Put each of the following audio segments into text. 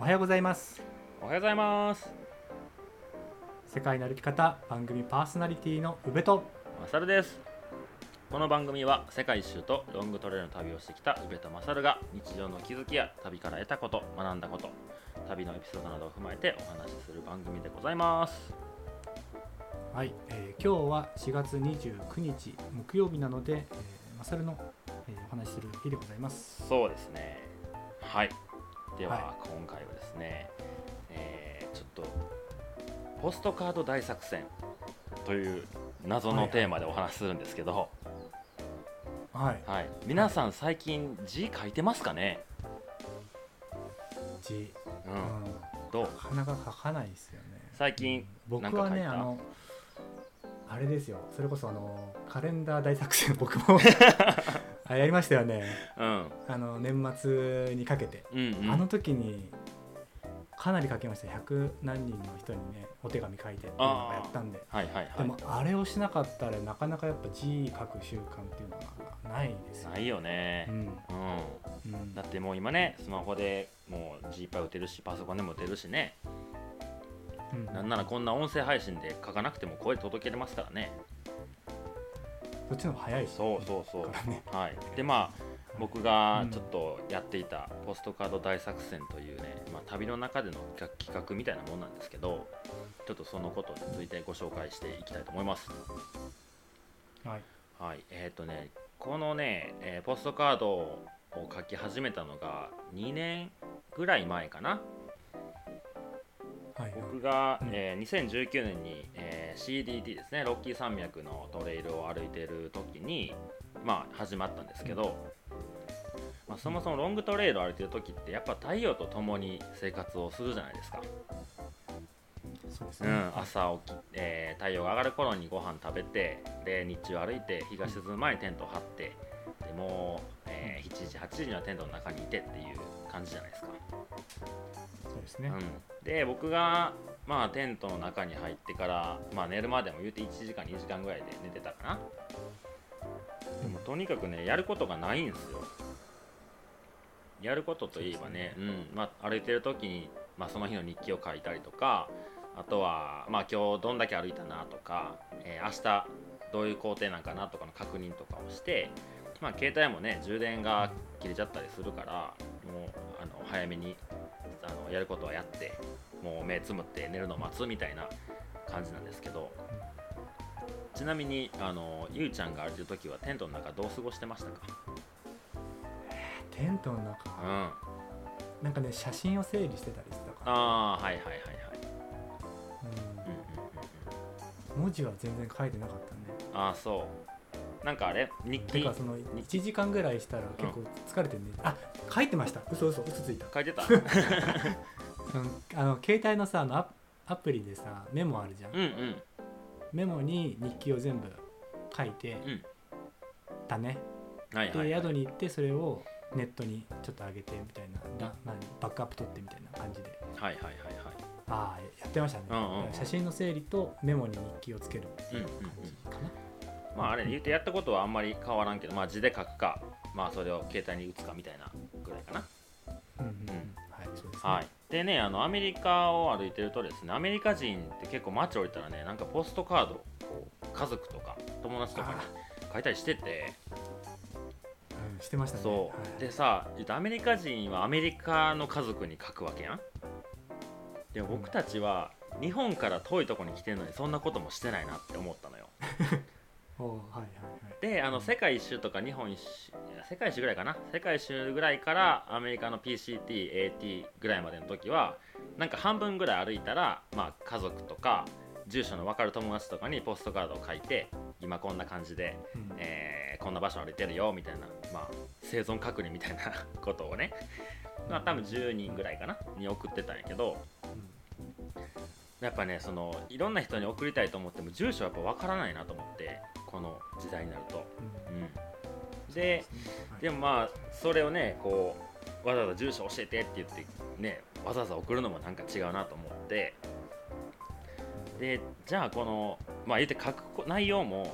おはようございます。おはようございます。世界の歩き方番組パーソナリティの宇部と。マサルです。この番組は世界一周とロングトレイルの旅をしてきた宇部とマサルが日常の気づきや旅から得たこと学んだこと旅のエピソードなどを踏まえてお話しする番組でございます。はい、えー今日は4月29日木曜日なので、えー、マサルの、えーお話しする日でございます。そうですね。はいでは、は今回はですね、えーちょっとポストカード大作戦という謎のテーマでお話しするんですけど、はい。はい、皆さん最近字書いてますかね、字、う、うん。ん、どう？なかなか書かないですよね。最近僕なんか書いた？はねあのあれですよ。それこそあのカレンダー大作戦僕も あやりましたよね。うん。あの年末にかけて、うんうん。あの時にかなり書きました。100何人の人にねお手紙書いてっていうのがやったんで。はいはいはい。でもあれをしなかったらなかなかやっぱ字書く習慣っていうのがないですよないよね。う、ん。うん。うん。だってもう今ねスマホでもう字いっぱい打てるしパソコンでも打てるしね。うん。なんならこんな音声配信で書かなくても声届けれますからね。そっちの方が早い。しそうそうそう。ね。はい。でまあ僕がちょっとやっていたポストカード大作戦というね、まあ、旅の中での企画みたいなもんなんですけどちょっとそのことについてご紹介していきたいと思います。はい。はい。えっ、とねこのね、えーポストカードを書き始めたのが2年ぐらい前かなはいはい。僕が、うん。えー2019年に、えー CDT ですね。ロッキー山脈のトレイルを歩いてる時に、まあ、始まったんですけど、まあ、そもそもロングトレイルを歩いてる時ってやっぱ太陽と共に生活をするじゃないですか、うそうですね。ん、朝起き、えー太陽が上がる頃にご飯食べてで日中歩いて日が沈む前にテントを張ってでもう、えー7時8時にはテントの中にいてっていう感じじゃないですか。そうですね。うん、で僕が、まあ、テントの中に入ってから、まあ、寝るまでも言うて1時間2時間ぐらいで寝てたかな。でもとにかくねやることがないんですよ。やることといえばねうん。まあ、歩いてる時に、まあ、その日の日記を書いたりとかあとは、まあ、今日どんだけ歩いたなとか、えー明日どういう工程なんかなとかの確認とかをして、まあ、携帯もね充電が切れちゃったりするからもうあの早めにあのやることはやってもう目つむって寝るのを待つみたいな感じなんですけどちなみにあのゆうちゃんが歩いてる時はテントの中どう過ごしてましたか？テントの中？うん。あなんかね写真を整理してたりしてたから。あーはいはいはいはい。文字は全然書いてなかったね。ああそうなんかあれ？日記？てかその1時間ぐらいしたら結構疲れてね、あ書いてました。嘘嘘嘘ついた、書いてた？うん、あの携帯のさあのアアプリでさメモあるじゃん、うんうん。メモに日記を全部書いてうん。たね、はいはい、はい、で宿に行ってそれをネットにちょっと上げてみたいな。だ何バックアップ取ってみたいな感じで。はいはいはいはい。ああやってましたね、うんうんうん。写真の整理とメモに日記をつけるっていう感じかな、まああれ言うてやったことはあんまり変わらんけどまあ字で書くかまあそれを携帯に打つかみたいなぐらいかな。うんはいそうですね、はい、でねあのアメリカを歩いてるとですねアメリカ人って結構街降りたらねなんかポストカードをこう家族とか友達とかに書いたりしてて。うん、してましたね。そう、はい。でさアメリカ人はアメリカの家族に書くわけやん。でも僕たちは日本から遠いとこに来てるのにそんなこともしてないなって思ったのよ はいはいはい。であの世界一周とか日本一周世界一周ぐらいかな。世界一周ぐらいからアメリカの PCTAT ぐらいまでの時はなんか半分ぐらい歩いたら、まあ、家族とか住所の分かる友達とかにポストカードを書いて今こんな感じで、うん。えーこんな場所歩いてるよみたいな、まあ、生存確認みたいな ことをね、まあ、多分10人ぐらいかなに送ってたんやけどやっぱねそのいろんな人に送りたいと思っても住所はやっぱ分からないなと思ってこの時代になると。うん。ではい。でもまあそれをねこうわざわざ住所教えてって言ってねわざわざ送るのもなんか違うなと思って。でじゃあこのまあ言って書くこ内容も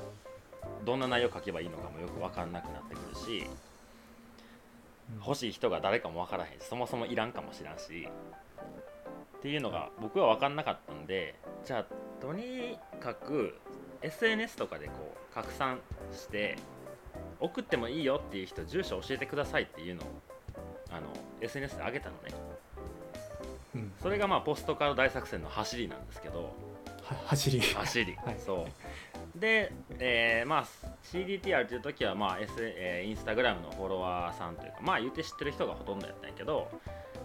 どんな内容書けばいいのかもよく分かんなくなってくるし欲しい人が誰かも分からへんしそもそもいらんかもしらんし。っていうのが僕は分かんなかったんでじゃあとにかく SNS とかでこう拡散して送ってもいいよっていう人住所教えてくださいっていうのをあの SNS で上げたのね。うん。それがまあポストカード大作戦の走りなんですけど。は走り。走り、はい。そう。で、えーまあ CDTR という時はまあ、S えーインスタグラムのフォロワーさんというかまあ言って知ってる人がほとんどやったんやけど、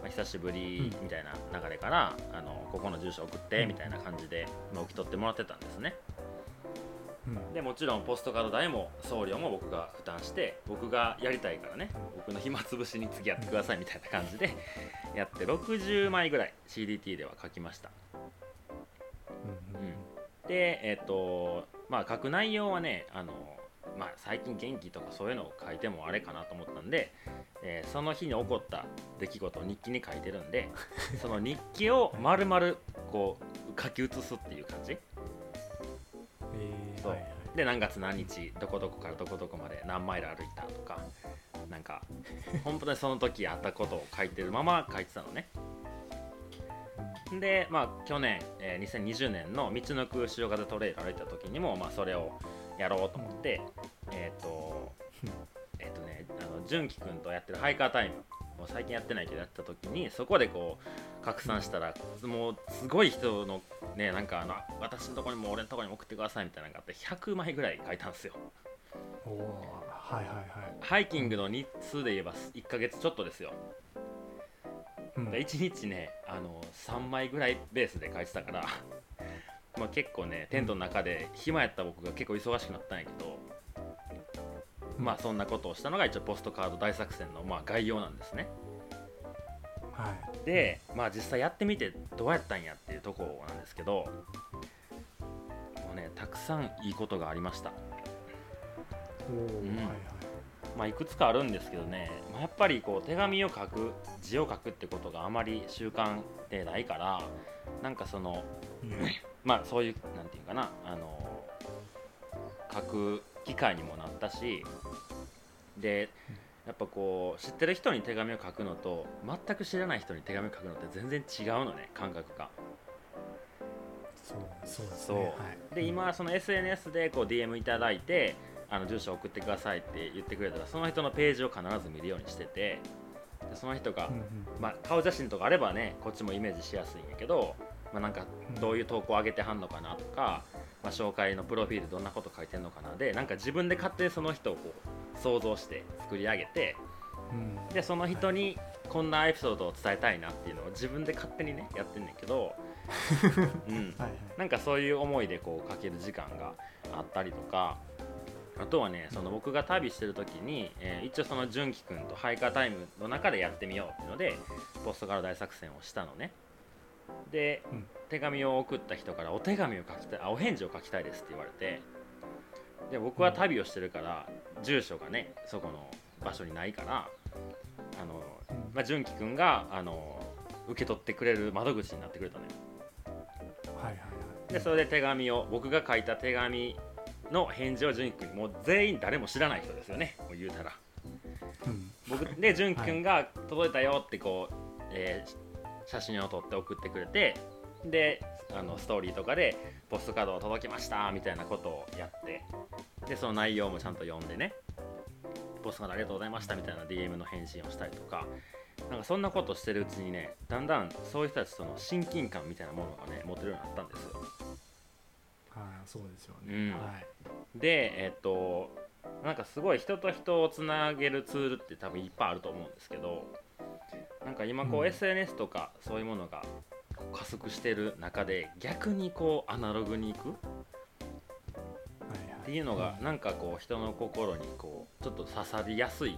まあ、久しぶりみたいな流れから、あのここの住所送ってみたいな感じで、まあ、受け取ってもらってたんですねうん。でもちろんポストカード代も送料も僕が負担して僕がやりたいからね。僕の暇つぶしに次やってくださいみたいな感じでやって60枚ぐらい CDT では書きました。うん。うん。でえっ、とまあ書く内容はねあの、まあ、最近元気とかそういうのを書いてもあれかなと思ったんで、えーその日に起こった出来事を日記に書いてるんで その日記を丸々こう書き写すっていう感じそう。えーはいはい。で何月何日どこどこからどこどこまで何マイル歩いたとかなんか 本当にその時あったことを書いてるまま書いてたのね。でまあ去年、えー2020年の道のく潮風トレイル歩いた時にも、まあ、それをやろうと思ってえっ、と えっ、とねあの純喜くんとやってるハイカータイムもう最近やってないけどやった時にそこでこう拡散したらもうすごい人のねなんかあの私のところにも俺のところにも送ってくださいみたいなのがあって100枚ぐらい書いたんですよ。はいはいはい。ハイキングの日数で言えば1ヶ月ちょっとですよ。うん。1日ねあの3枚ぐらいベースで書いてたから まあ結構ねテントの中で暇やった僕が結構忙しくなったんやけどまあそんなことをしたのが一応ポストカード大作戦のまあ概要なんですね。はい。でまあ実際やってみてどうやったんやっていうところなんですけどもうねたくさんいいことがありました。おおうん。はいはい。まあ、いくつかあるんですけどね、まあ、やっぱりこう手紙を書く字を書くってことがあまり習慣でないからなんかそのまあそういうなんていうかなあの書く機会にもなったしでやっぱこう知ってる人に手紙を書くのと全く知らない人に手紙を書くのって全然違うのね感覚が。そうそうでね。は今その SNS でこう DM いただいてあの住所送ってくださいって言ってくれたらその人のページを必ず見るようにしててでその人が、まあ、顔写真とかあればねこっちもイメージしやすいんやけど、まあ、なんかどういう投稿上げてはんのかなとか、まあ、紹介のプロフィールどんなこと書いてんのかなでなんか自分で勝手にその人をこう想像して作り上げてうん。でその人にこんなエピソードを伝えたいなっていうのを自分で勝手にねやってんねんけど、うん、はいはい。なんかそういう思いでこうかける時間があったりとかあとはねその僕が旅してる時に、えー一応その純喜くんとハイカータイムの中でやってみようっていうのでポストカード大作戦をしたのねで、うん。手紙を送った人からお手紙を書きたいあお返事を書きたいですって言われてで僕は旅をしてるから住所がねそこの場所にないからあの、うん。まあ、純喜くんがあの受け取ってくれる窓口になってくれたのよ。はいはいはい。でそれで手紙を僕が書いた手紙の返事を純喜君にもう全員誰も知らない人ですよね。もう言うたら。うん。僕で純喜君が届いたよってこう、えー写真を撮って送ってくれてであのストーリーとかでポストカードを届きましたみたいなことをやってでその内容もちゃんと読んでねポストカードありがとうございましたみたいな DM の返信をしたりとかなんかそんなことしてるうちにねだんだんそういう人たちとの親近感みたいなものがね持てるようになったんですよ。はいそうですようん。ねはい。でえっとなんかすごい人と人をつなげるツールって多分いっぱいあると思うんですけどなんか今こううん。SNS とかそういうものが加速してる中で逆にこうアナログに行くっていうのがなんかこう人の心にこうちょっと刺さりやすい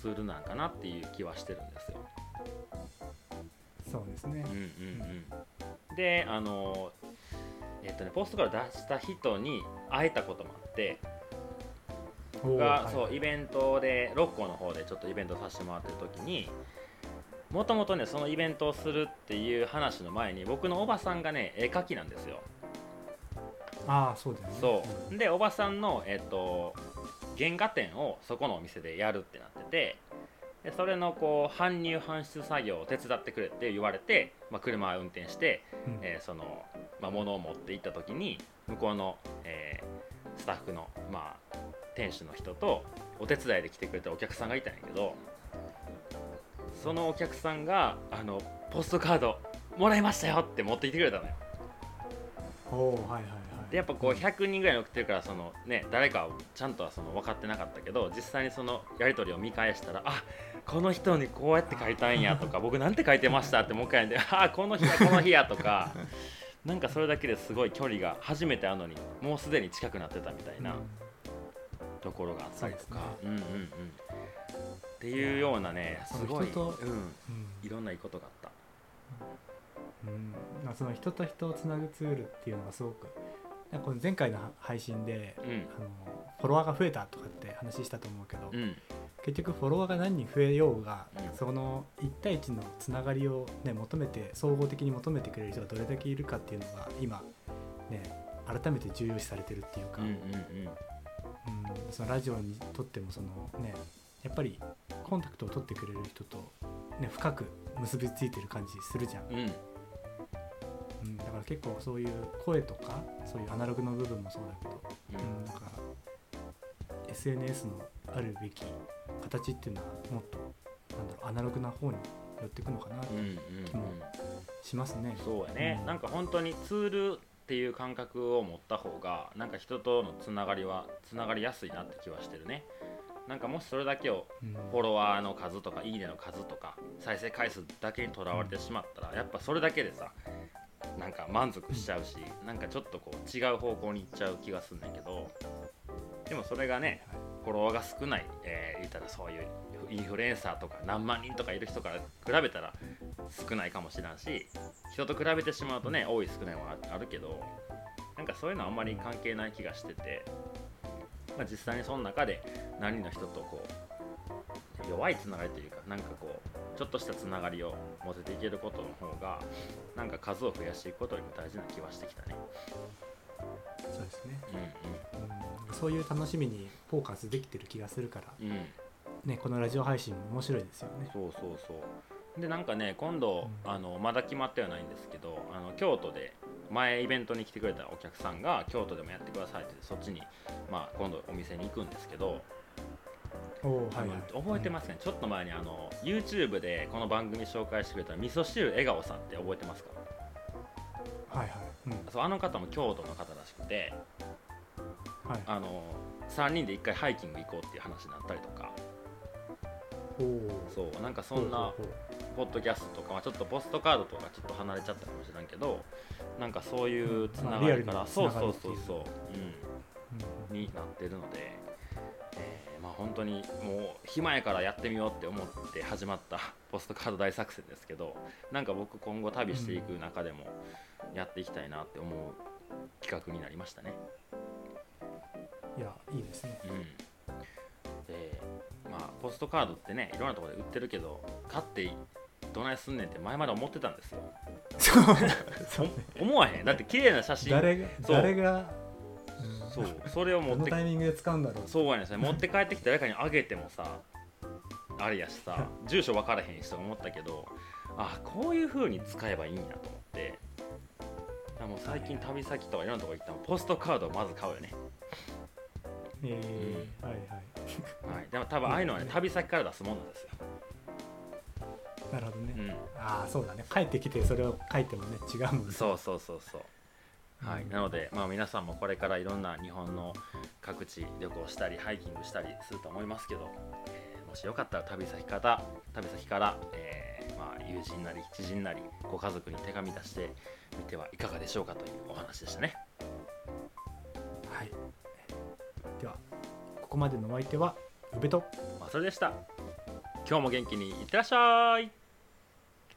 ツールなんかなっていう気はしてるんですよ。そうですね。うんうんうん、であのえっとねポストから出した人に会えたこともあっておーが、はい。そうイベントで六甲の方でちょっとイベントさせてもらってる時にもともとねそのイベントをするっていう話の前に僕のおばさんがね絵描きなんですよ。ああそうですね。そう。でおばさんのえっと原画展をそこのお店でやるってなっててでそれのこう搬入搬出作業を手伝ってくれって言われて、まあ、車を運転して、うん。えーその、まあ、物を持って行った時に向こうの、えースタッフの、まあ、店主の人とお手伝いで来てくれたお客さんがいたんやけどそのお客さんがあのポストカードもらいましたよって持ってきてくれたのよ。おおはいはいはい。でやっぱこう100人ぐらいに送ってるからその、ね、誰かはちゃんとはその分かってなかったけど実際にそのやり取りを見返したらあこの人にこうやって書いたんやとか 僕なんて書いてましたってもう一回であこの日やこの日やとか なんかそれだけですごい距離が初めて会うのにもうすでに近くなってたみたいなところがあったりとか、うんうんうんっていうようなねすごい、人とうん、うん。いろんないいことがあった。うん。まあその人と人をつなぐツールっていうのがすごくなんかこの前回の配信でうん。あのフォロワーが増えたとかって話したと思うけど、うん。結局フォロワーが何人増えようが、うん。その1対1のつながりを、ね、求めて総合的に求めてくれる人がどれだけいるかっていうのが今ね改めて重要視されてるっていうか、うん。そのラジオにとってもそのねやっぱりコンタクトを取ってくれる人と、ね、深く結びついてる感じするじゃん、うん。うんうん、だから結構そういう声とかそういうアナログの部分もそうだけど、うん、なんか SNS のあるべき形っていうのはもっとなんだろうアナログな方に寄っていくのかなってうんうんうん。気もしますね。そうやね、うん。なんか本当にツールっていう感覚を持った方がなんか人とのつながりはつながりやすいなって気はしてるねなんかもしそれだけをうん。フォロワーの数とかいいねの数とか再生回数だけにとらわれてしまったらやっぱそれだけでさなんか満足しちゃうしなんかちょっとこう違う方向に行っちゃう気がするんだけどでもそれがねフォロワーが少ない、えー言ったらそういうインフルエンサーとか何万人とかいる人から比べたら少ないかもしれんし人と比べてしまうとね多い少ないはあるけどなんかそういうのはあんまり関係ない気がしてて、まあ、実際にその中で何人の人とこう弱いつながりというかなんかこうちょっとしたつながりを持てていけることの方がなんか数を増やしていくことよりも大事な気はしてきたね。そうですね、うんうん、そういう楽しみにフォーカスできてる気がするから、うん。うんね、このラジオ配信も面白いですよね。そうそうそう。でなんかね今度、うん。あのまだ決まってはないんですけどあの京都で前イベントに来てくれたお客さんが京都でもやってくださいってそっちに、まあ、今度お店に行くんですけど、はいはい。覚えてますかね、ちょっと前にあの YouTube でこの番組紹介してくれた味噌汁笑顔さんって覚えてますか？はいはい、うん。そうあの方も京都の方らしくてはい、あの3人で1回ハイキング行こうっていう話になったりとか。そうなんかそんなポッドキャストとか、まあ、ちょっとポストカードとかちょっと離れちゃったかもしれんけどなんかそういうつながりから、まあリアルにそうそうそうそう、うん、になってるので、えーまあ本当にもう暇やからやってみようって思って始まったポストカード大作戦ですけどなんか僕今後旅していく中でもやっていきたいなって思う企画になりましたね。いやいいですね。うんでまあポストカードってねいろんなところで売ってるけど買ってどないすんねんって前まで思ってたんですよ。そう。思わへん。だって綺麗な写真。誰がそう。誰が、うん。そう。それを持どってのタイミングで使うんだろう。そうやねん。それ持って帰ってきて誰かにあげてもさあれやしさ 住所分からへんしと思ったけどあこういう風に使えばいいんやと思って。もう最近旅先とかいろんなとこ行ったらポストカードをまず買うよね、えーはいはい。はい、でも多分ああいうのはね旅先から出すもんなんですよ、なるほどね、うん、ああそうだね。帰ってきてそれを書いてもね違うもんね。そうそうそうそう。はい、うんなので、まあ、皆さんもこれからいろんな日本の各地旅行したりハイキングしたりすると思いますけど、えーもしよかったら旅先から旅先から、えーまあ、友人なり知人なりご家族に手紙出してみてはいかがでしょうかというお話でしたね。はい。ではここまでのお相手は宇部と。まあ、それでした。今日も元気にいってらっしゃい